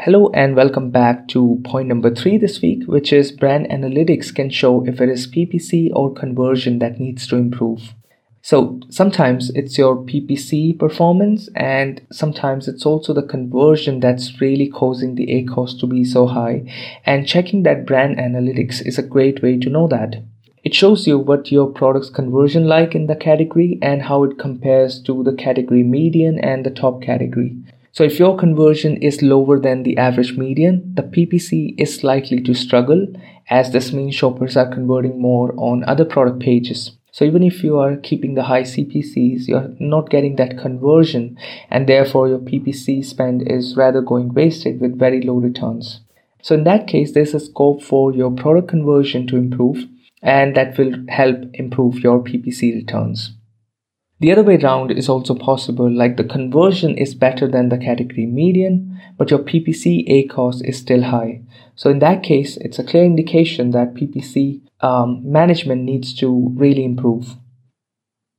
Hello and welcome back to point number three this week, which is brand analytics can show if it is PPC or conversion that needs to improve. So sometimes it's your PPC performance, and sometimes it's also the conversion that's really causing the ACOS to be so high. And checking that brand analytics is a great way to know that. It shows you what your product's conversion like in the category and how it compares to the category median and the top category. So if your conversion is lower than the average median, the PPC is likely to struggle as this means shoppers are converting more on other product pages. So even if you are keeping the high CPCs, you're not getting that conversion and therefore your PPC spend is rather going wasted with very low returns. So in that case, there's a scope for your product conversion to improve and that will help improve your PPC returns. The other way around is also possible, like the conversion is better than the category median, but your PPC ACOS is still high. So in that case, it's a clear indication that PPC um, management needs to really improve.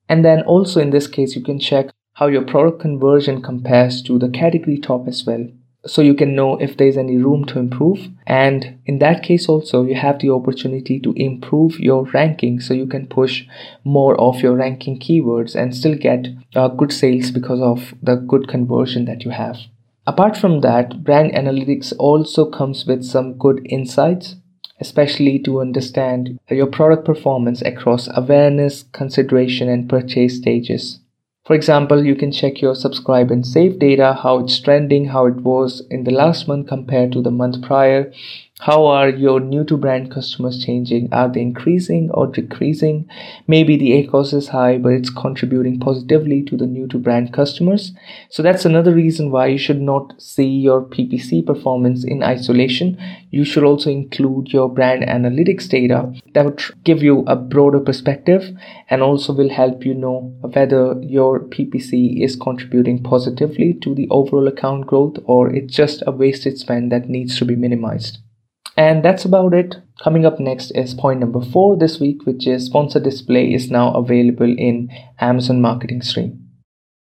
And then also in this case, you can check how your product conversion compares to the category top as well so you can know if there's any room to improve. And in that case also you have the opportunity to improve your ranking so you can push more of your ranking keywords and still get uh, good sales because of the good conversion that you have. Apart from that brand analytics also comes with some good insights especially to understand your product performance across awareness consideration and purchase stages for example, you can check your subscribe and save data, how it's trending, how it was in the last month compared to the month prior, how are your new to brand customers changing? Are they increasing or decreasing? Maybe the ACOS is high, but it's contributing positively to the new to brand customers. So that's another reason why you should not see your PPC performance in isolation. You should also include your brand analytics data that would give you a broader perspective and also will help you know whether your PPC is contributing positively to the overall account growth or it's just a wasted spend that needs to be minimized. And that's about it. Coming up next is point number four this week, which is sponsor display is now available in Amazon Marketing Stream.